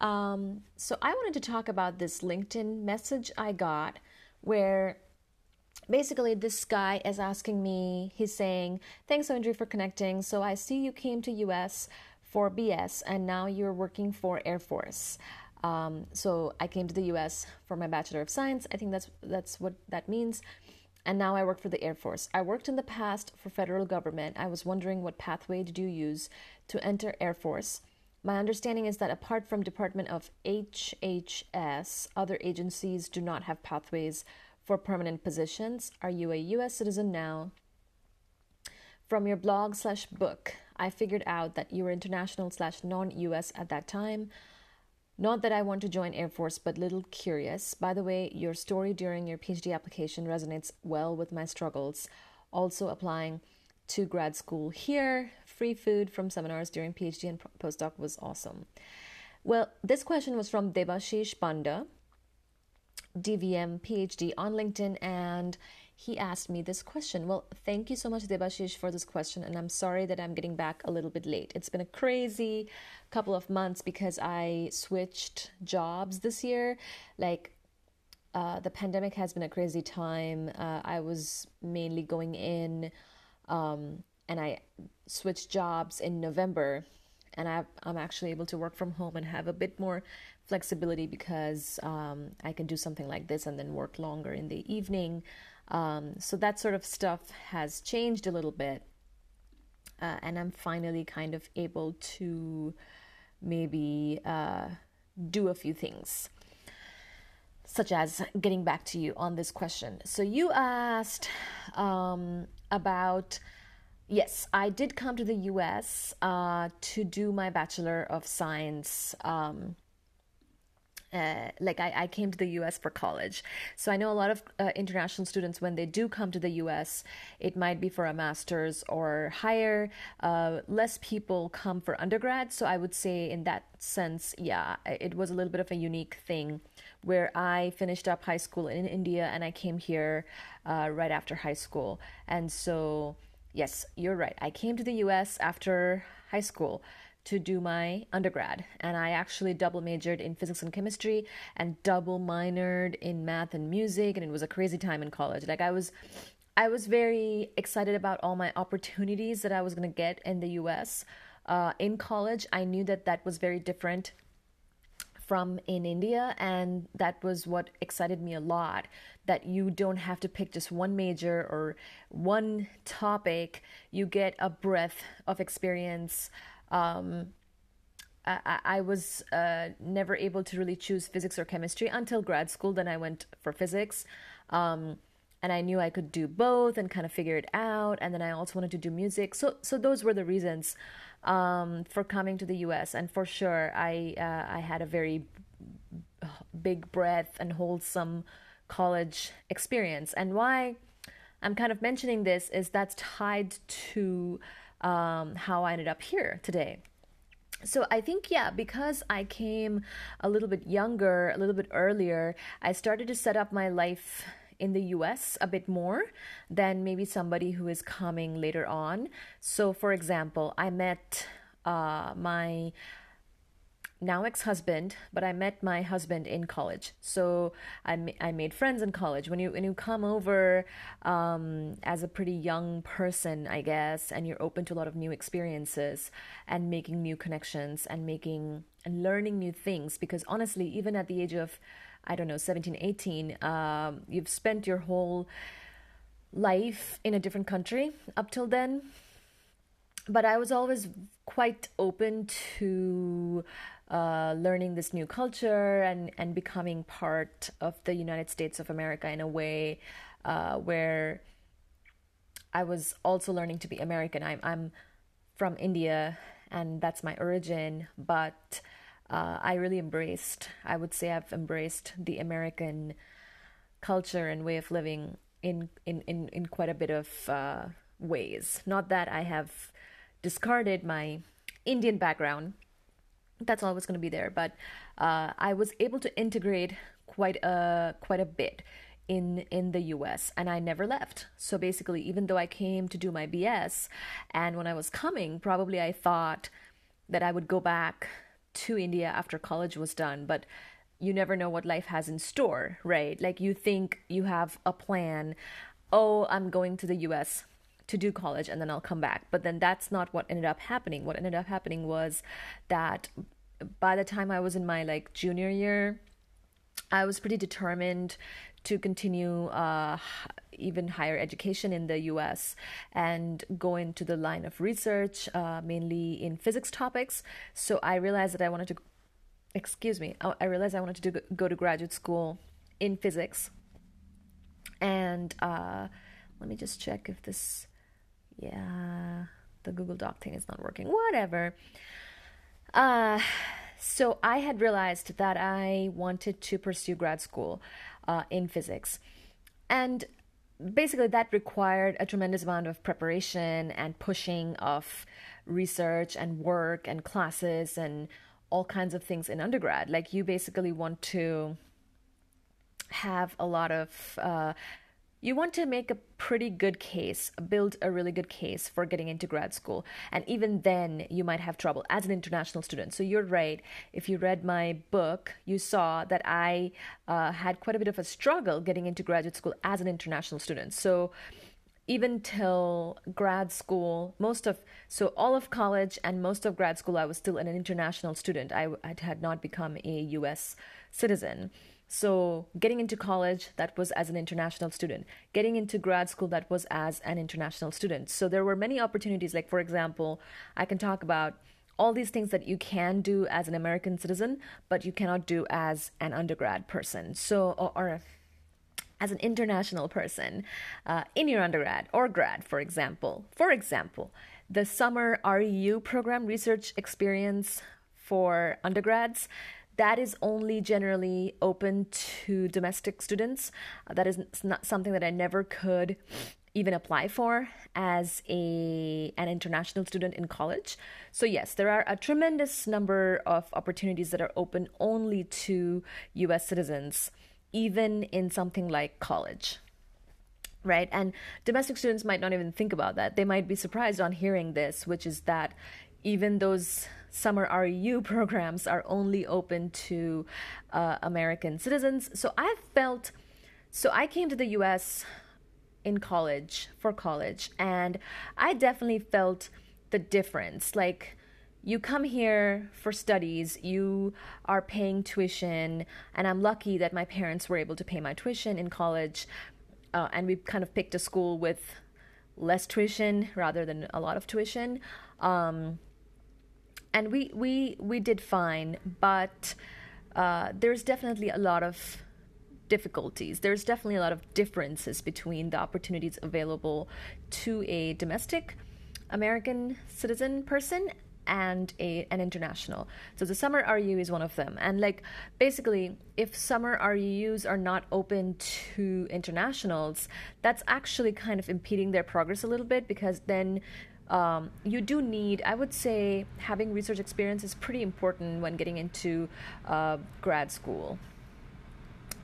Um, so I wanted to talk about this LinkedIn message I got where basically this guy is asking me, he's saying, Thanks, Oindri, for connecting. So I see you came to US for BS and now you're working for Air Force. Um, so I came to the US for my Bachelor of Science. I think that's that's what that means. And now I work for the Air Force. I worked in the past for federal government. I was wondering what pathway did you use to enter Air Force? My understanding is that apart from Department of HHS, other agencies do not have pathways for permanent positions. Are you a US citizen now? From your blog slash book, I figured out that you were international slash non US at that time. Not that I want to join Air Force, but little curious. By the way, your story during your PhD application resonates well with my struggles. Also applying to grad school here, free food from seminars during PhD and postdoc was awesome. Well, this question was from Debashish Panda, DVM PhD on LinkedIn, and he asked me this question. Well, thank you so much, Debashish, for this question, and I'm sorry that I'm getting back a little bit late. It's been a crazy couple of months because I switched jobs this year. Like, uh, the pandemic has been a crazy time. Uh, I was mainly going in, um, and I switched jobs in November, and I, am actually able to work from home and have a bit more flexibility because um, I can do something like this and then work longer in the evening. Um, so that sort of stuff has changed a little bit. Uh, and I'm finally kind of able to maybe uh, do a few things, such as getting back to you on this question. So you asked um, about. Yes, I did come to the US uh, to do my Bachelor of Science um, uh, like I, I came to the US for college. So I know a lot of uh, international students, when they do come to the US, it might be for a master's or higher. Uh, less people come for undergrad. So I would say, in that sense, yeah, it was a little bit of a unique thing where I finished up high school in India and I came here uh, right after high school. And so, yes, you're right. I came to the US after high school to do my undergrad and i actually double majored in physics and chemistry and double minored in math and music and it was a crazy time in college like i was i was very excited about all my opportunities that i was going to get in the us uh, in college i knew that that was very different from in India, and that was what excited me a lot. That you don't have to pick just one major or one topic, you get a breadth of experience um, I, I, was uh, never able to really choose physics or chemistry until grad school. Then I went for physics. Um, and I knew I could do both and kind of figure it out. And then I also wanted to do music. So, so those were the reasons um, for coming to the U.S. And for sure, I uh, I had a very big breadth and wholesome college experience. And why I'm kind of mentioning this is that's tied to um, how I ended up here today. So I think, yeah, because I came a little bit younger, a little bit earlier, I started to set up my life in the US a bit more than maybe somebody who is coming later on. So, for example, I met uh, my now ex-husband but i met my husband in college so i, I made friends in college when you when you come over um, as a pretty young person i guess and you're open to a lot of new experiences and making new connections and making and learning new things because honestly even at the age of i don't know 17 18 um, you've spent your whole life in a different country up till then but i was always quite open to uh, learning this new culture and, and becoming part of the United States of America in a way uh, where I was also learning to be American. I'm, I'm from India and that's my origin, but uh, I really embraced, I would say I've embraced the American culture and way of living in, in, in, in quite a bit of uh, ways. Not that I have discarded my Indian background that's always going to be there but uh, i was able to integrate quite a quite a bit in in the US and I never left. So basically even though I came to do my BS and when I was coming probably I thought that I would go back to India after college was done, but you never know what life has in store, right? Like you think you have a plan. Oh, I'm going to the US to do college and then I'll come back. But then that's not what ended up happening. What ended up happening was that by the time I was in my like junior year, I was pretty determined to continue uh, even higher education in the US and go into the line of research, uh, mainly in physics topics. So I realized that I wanted to, excuse me, I realized I wanted to go to graduate school in physics. And uh, let me just check if this, yeah, the Google Doc thing is not working. Whatever. Uh, so I had realized that I wanted to pursue grad school uh, in physics. And basically, that required a tremendous amount of preparation and pushing of research and work and classes and all kinds of things in undergrad. Like, you basically want to have a lot of uh, you want to make a pretty good case, build a really good case for getting into grad school. And even then, you might have trouble as an international student. So you're right. If you read my book, you saw that I uh, had quite a bit of a struggle getting into graduate school as an international student. So even till grad school, most of so all of college and most of grad school, I was still an international student. I, I had not become a U.S. citizen. So, getting into college, that was as an international student. Getting into grad school, that was as an international student. So, there were many opportunities. Like, for example, I can talk about all these things that you can do as an American citizen, but you cannot do as an undergrad person. So, or, or as an international person uh, in your undergrad or grad, for example. For example, the summer REU program research experience for undergrads that is only generally open to domestic students. Uh, that is not something that I never could even apply for as a an international student in college. So yes, there are a tremendous number of opportunities that are open only to US citizens even in something like college. Right? And domestic students might not even think about that. They might be surprised on hearing this, which is that even those summer REU programs are only open to uh, American citizens. So I felt, so I came to the US in college for college, and I definitely felt the difference. Like, you come here for studies, you are paying tuition, and I'm lucky that my parents were able to pay my tuition in college. Uh, and we kind of picked a school with less tuition rather than a lot of tuition. Um, and we we we did fine, but uh, there's definitely a lot of difficulties. There's definitely a lot of differences between the opportunities available to a domestic American citizen person and a an international. So the summer REU is one of them. And like basically if summer REUs are not open to internationals, that's actually kind of impeding their progress a little bit because then um, you do need, I would say, having research experience is pretty important when getting into uh, grad school.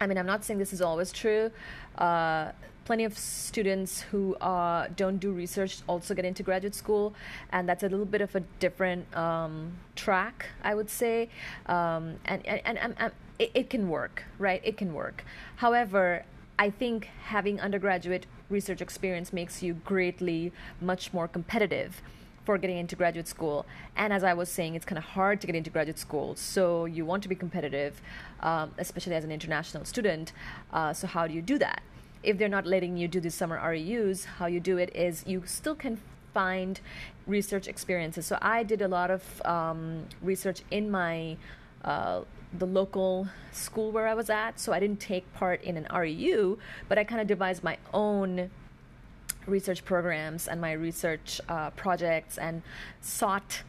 I mean, I'm not saying this is always true. Uh, plenty of students who uh, don't do research also get into graduate school, and that's a little bit of a different um, track, I would say. Um, and and, and, and, and it, it can work, right? It can work. However, I think having undergraduate research experience makes you greatly much more competitive for getting into graduate school. And as I was saying, it's kind of hard to get into graduate school. So you want to be competitive, um, especially as an international student. Uh, so how do you do that? If they're not letting you do these summer REUs, how you do it is you still can find research experiences. So I did a lot of um, research in my uh, the local school where I was at, so I didn't take part in an REU, but I kind of devised my own research programs and my research uh, projects and sought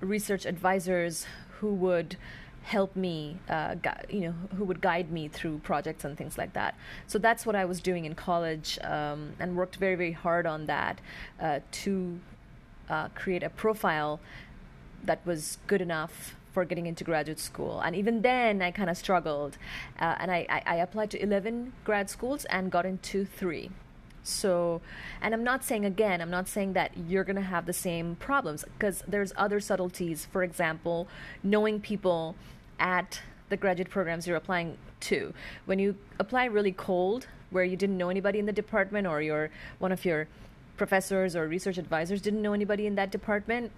research advisors who would help me uh, gu- you know who would guide me through projects and things like that. So that's what i was doing in college um, and worked very very hard on that uh, to uh, create a profile that was good enough for getting into graduate school. And even then, I kind of struggled. Uh, and I, I, I, applied to 11 grad schools and got into three. So, and I'm not saying again, I'm not saying that you're going to have the same problems because there's other subtleties. For example, knowing people at the graduate programs you're applying to. When you apply really cold, where you didn't know anybody in the department or your one of your professors or research advisors didn't know anybody in that department,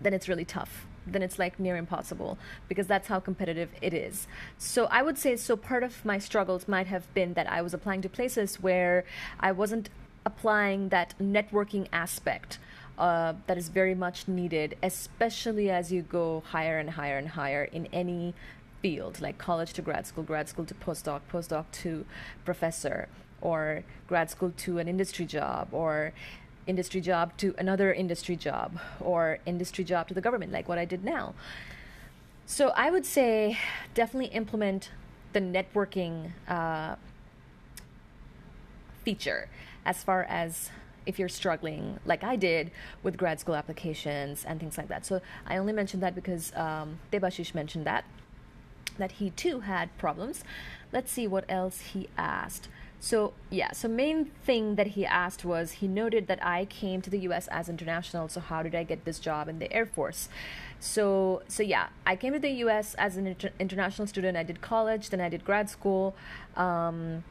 then it's really tough. Then it's like near impossible because that's how competitive it is. So I would say so part of my struggles might have been that I was applying to places where I wasn't applying that networking aspect uh, that is very much needed, especially as you go higher and higher and higher in any field, like college to grad school, grad school to postdoc, postdoc to professor, or grad school to an industry job, or industry job to another industry job, or industry job to the government, like what I did now. So I would say definitely implement the networking uh, feature as far as if you're struggling, like I did, with grad school applications and things like that. So I only mentioned that because um, Debashish mentioned that, that he too had problems. Let's see what else he asked. So yeah, so main thing that he asked was he noted that I came to the U.S. as international. So how did I get this job in the Air Force? So so yeah, I came to the U.S. as an inter- international student. I did college, then I did grad school. Um,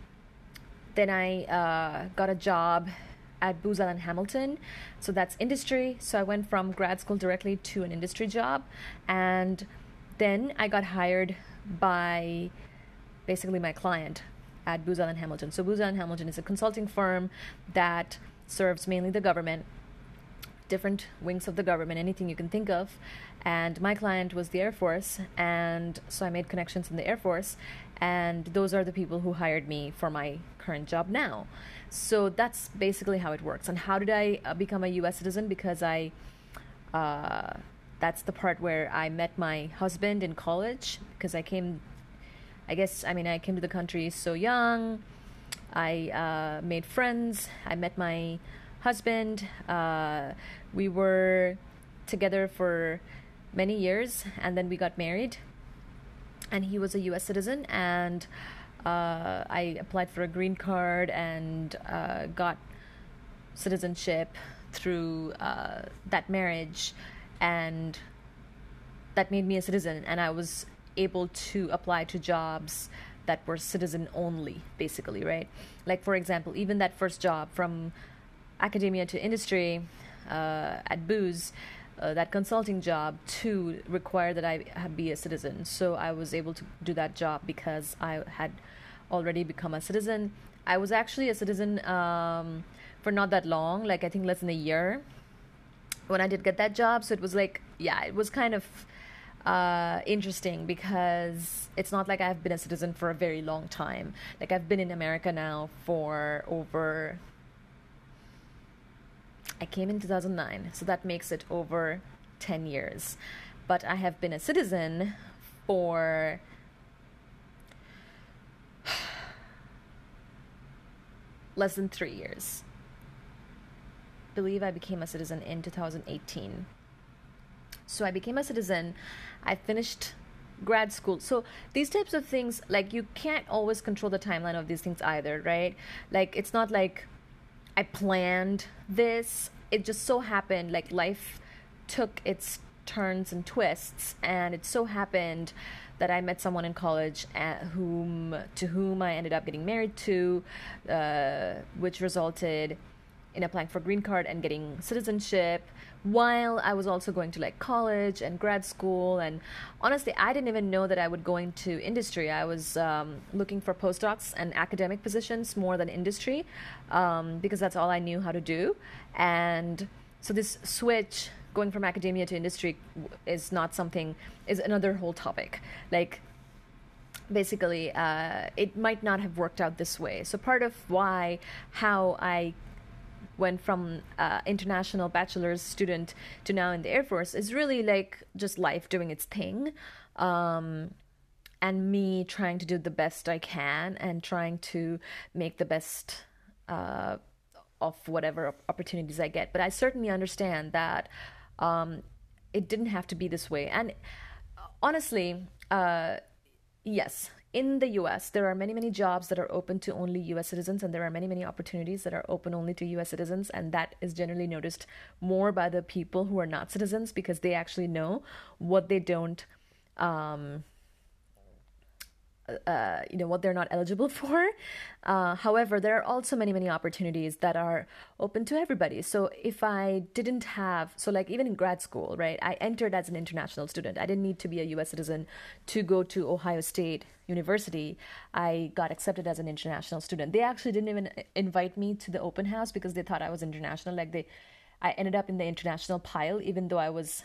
then I uh, got a job at Booz Allen Hamilton. So that's industry. So I went from grad school directly to an industry job. And then I got hired by basically my client at Booz Allen Hamilton. So Booz Allen Hamilton is a consulting firm that serves mainly the government, different wings of the government, anything you can think of. And my client was the Air Force, and so I made connections in the Air Force, and those are the people who hired me for my current job now. So that's basically how it works. And how did I uh, become a U.S. citizen? Because I, uh, that's the part where I met my husband in college. Because I came, I guess, I mean, I came to the country so young. I uh, made friends. I met my husband. Uh, we were together for many years, and then we got married. And he was a U.S. citizen, and uh, I applied for a green card and uh, got citizenship through uh, that marriage, and that made me a citizen. And I was able to apply to jobs that were citizen only, basically, right? Like, for example, even that first job from academia to industry uh, at Booz. Uh, that consulting job to require that I be a citizen. So I was able to do that job because I had already become a citizen. I was actually a citizen um, for not that long, like I think less than a year when I did get that job. So it was like, yeah, it was kind of uh, interesting because it's not like I've been a citizen for a very long time. Like I've been in America now for over. I came in 2009, so that makes it over 10 years. But I have been a citizen for less than three years. I believe I became a citizen in 2018. So I became a citizen. I finished grad school. So these types of things, like you can't always control the timeline of these things either, right? Like it's not like I planned this. It just so happened, like life took its turns and twists, and it so happened that I met someone in college at whom to whom I ended up getting married to, uh, which resulted in applying for green card and getting citizenship while I was also going to like college and grad school. And honestly, I didn't even know that I would go into industry. I was um, looking for postdocs and academic positions more than industry um, because that's all I knew how to do. And so this switch going from academia to industry is not something is another whole topic like basically uh, it might not have worked out this way so part of why how i went from uh, international bachelor's student to now in the air force is really like just life doing its thing um, and me trying to do the best i can and trying to make the best uh, of whatever opportunities i get but i certainly understand that um, it didn't have to be this way. And honestly, uh, yes, in the US, there are many, many jobs that are open to only US citizens, and there are many, many opportunities that are open only to US citizens. And that is generally noticed more by the people who are not citizens because they actually know what they don't. Um, uh, you know what they're not eligible for. Uh, however, there are also many many opportunities that are open to everybody. So if I didn't have, so like even in grad school, right? I entered as an international student. I didn't need to be a U.S. citizen to go to Ohio State University. I got accepted as an international student. They actually didn't even invite me to the open house because they thought I was international. Like they, I ended up in the international pile even though I was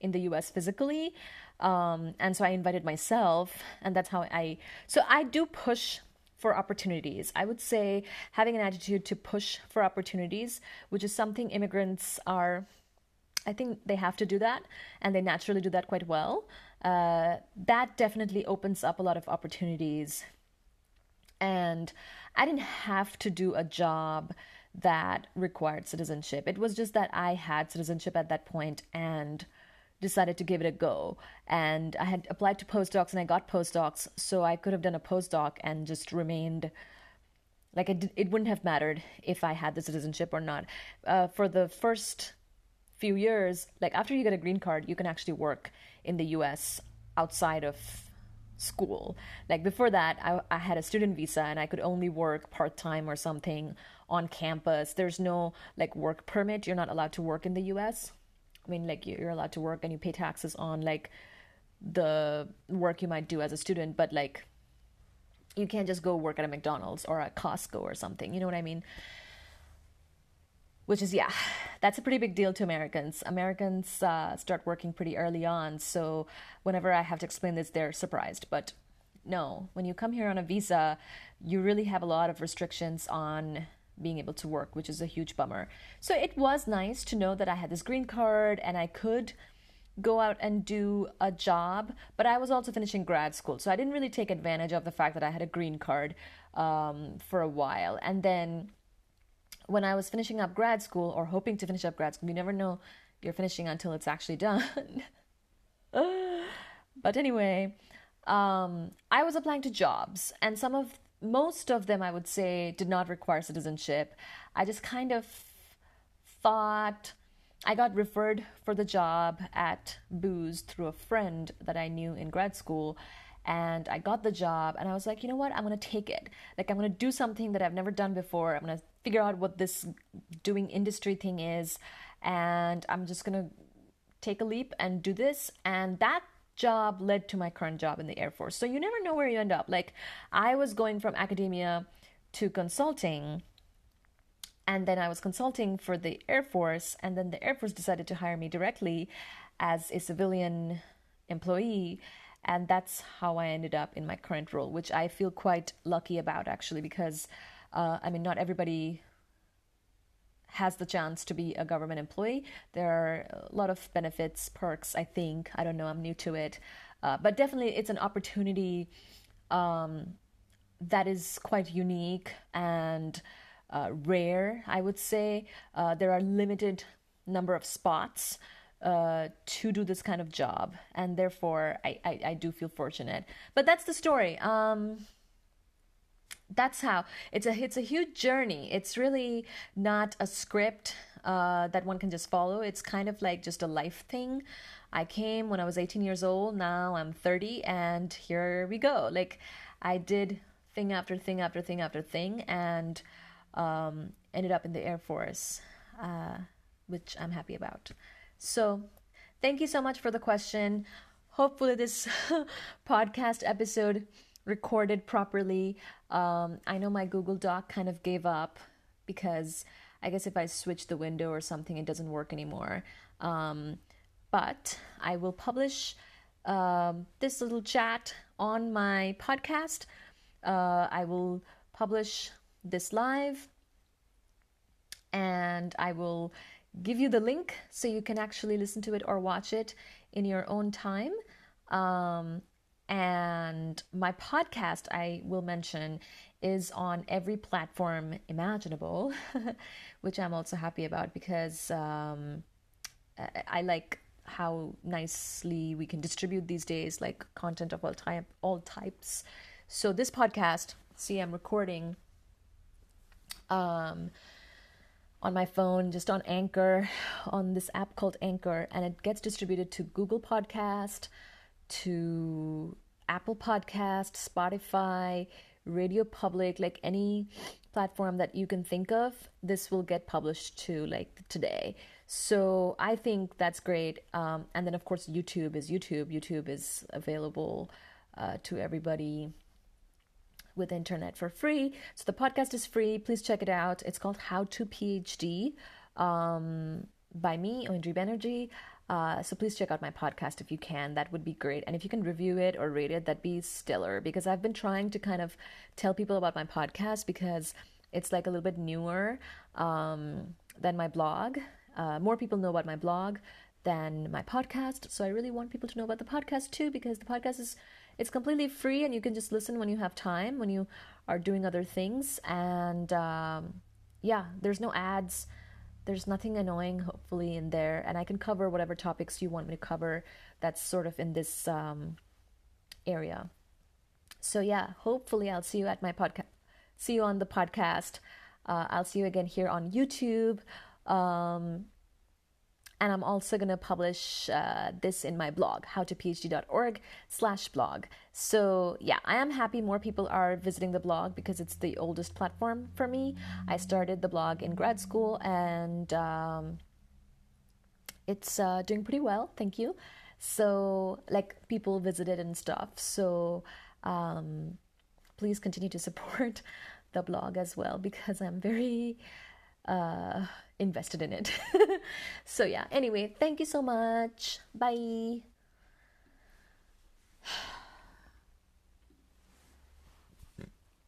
in the US physically. Um, and so I invited myself, and that's how I. So I do push for opportunities. I would say having an attitude to push for opportunities, which is something immigrants are. I think they have to do that, and they naturally do that quite well. Uh, that definitely opens up a lot of opportunities. And I didn't have to do a job that required citizenship. It was just that I had citizenship at that point and decided to give it a go. And I had applied to postdocs and I got postdocs, so I could have done a postdoc and just remained like it, it wouldn't have mattered if I had the citizenship or not. Uh, for the first few years, like after you get a green card, you can actually work in the US outside of school. Like before that, I, I had a student visa and I could only work part time or something on campus. There's no like work permit. You're not allowed to work in the US. I mean, like you're allowed to work and you pay taxes on like the work you might do as a student, but like you can't just go work at a McDonald's or a Costco or something. You know what I mean? Which is, yeah, that's a pretty big deal to Americans. Americans uh, start working pretty early on. So whenever I have to explain this, they're surprised. But no, when you come here on a visa, you really have a lot of restrictions on being able to work, which is a huge bummer. So it was nice to know that I had this green card and I could go out and do a job, but I was also finishing grad school. So I didn't really take advantage of the fact that I had a green card um, for a while. And then when I was finishing up grad school or hoping to finish up grad school, you never know you're finishing until it's actually done. but anyway, um, I was applying to jobs, and some of most of them, I would say, did not require citizenship. I just kind of thought I got referred for the job at Booz through a friend that I knew in grad school. And I got the job, and I was like, you know what? I'm gonna take it. Like, I'm gonna do something that I've never done before. I'm gonna figure out what this doing industry thing is, and I'm just gonna take a leap and do this. And that job led to my current job in the Air Force. So you never know where you end up. Like I was going from academia to consulting and then I was consulting for the Air Force and then the Air Force decided to hire me directly as a civilian employee and that's how I ended up in my current role, which I feel quite lucky about actually because uh, I mean not everybody has the chance to be a government employee. There are a lot of benefits, perks, I think. I don't know, I'm new to it. Uh, but definitely, it's an opportunity um, that is quite unique and uh, rare, I would say. Uh, there are limited number of spots uh, to do this kind of job, and therefore, I, I, I, do feel fortunate. But that's the story. Um, that's how it's a it's a huge journey. It's really not a script uh, that one can just follow. It's kind of like just a life thing. I came when I was 18 years old. Now I'm 30, and here we go. Like I did thing after thing after thing after thing, and um, ended up in the Air Force, uh, which I'm happy about. So, thank you so much for the question. Hopefully, this podcast episode recorded properly. Um, I know my Google Doc kind of gave up because I guess if I switch the window or something, it doesn't work anymore. Um, but I will publish um, this little chat on my podcast. Uh, I will publish this live and I will give you the link so you can actually listen to it or watch it in your own time. Um, and my podcast, I will mention, is on every platform imaginable, which I'm also happy about because um, I like how nicely we can distribute these days, like content of all type, all types. So this podcast, see, I'm recording um, on my phone, just on Anchor, on this app called Anchor, and it gets distributed to Google Podcast, to Apple Podcast, Spotify, Radio Public, like any platform that you can think of, this will get published to like today. So I think that's great. Um, and then of course YouTube is YouTube. YouTube is available uh, to everybody with internet for free. So the podcast is free. Please check it out. It's called How to PhD um, by me, Oindri Banerjee. Uh, so please check out my podcast if you can. That would be great. And if you can review it or rate it, that'd be stellar. Because I've been trying to kind of tell people about my podcast because it's like a little bit newer um, than my blog. Uh, more people know about my blog than my podcast. So I really want people to know about the podcast too because the podcast is it's completely free and you can just listen when you have time when you are doing other things and um, yeah there's no ads there's nothing annoying hopefully in there. And i can cover whatever topics you want me to cover that's sort of in this um, area. So yeah hopefully i'll see you at my podcast see you on the podcast. Uh, i'll see you again here on youtube. Um, and I'm also going to publish uh, this in my blog, howtophd.org slash blog. So yeah, I am happy more people are visiting the blog because it's the oldest platform for me. I started the blog in grad school and um, it's uh, doing pretty well, thank you. So like people visited and stuff. So um, please continue to support the blog as well because I'm very uh, invested in it. so, yeah, anyway, thank you so much. Bye.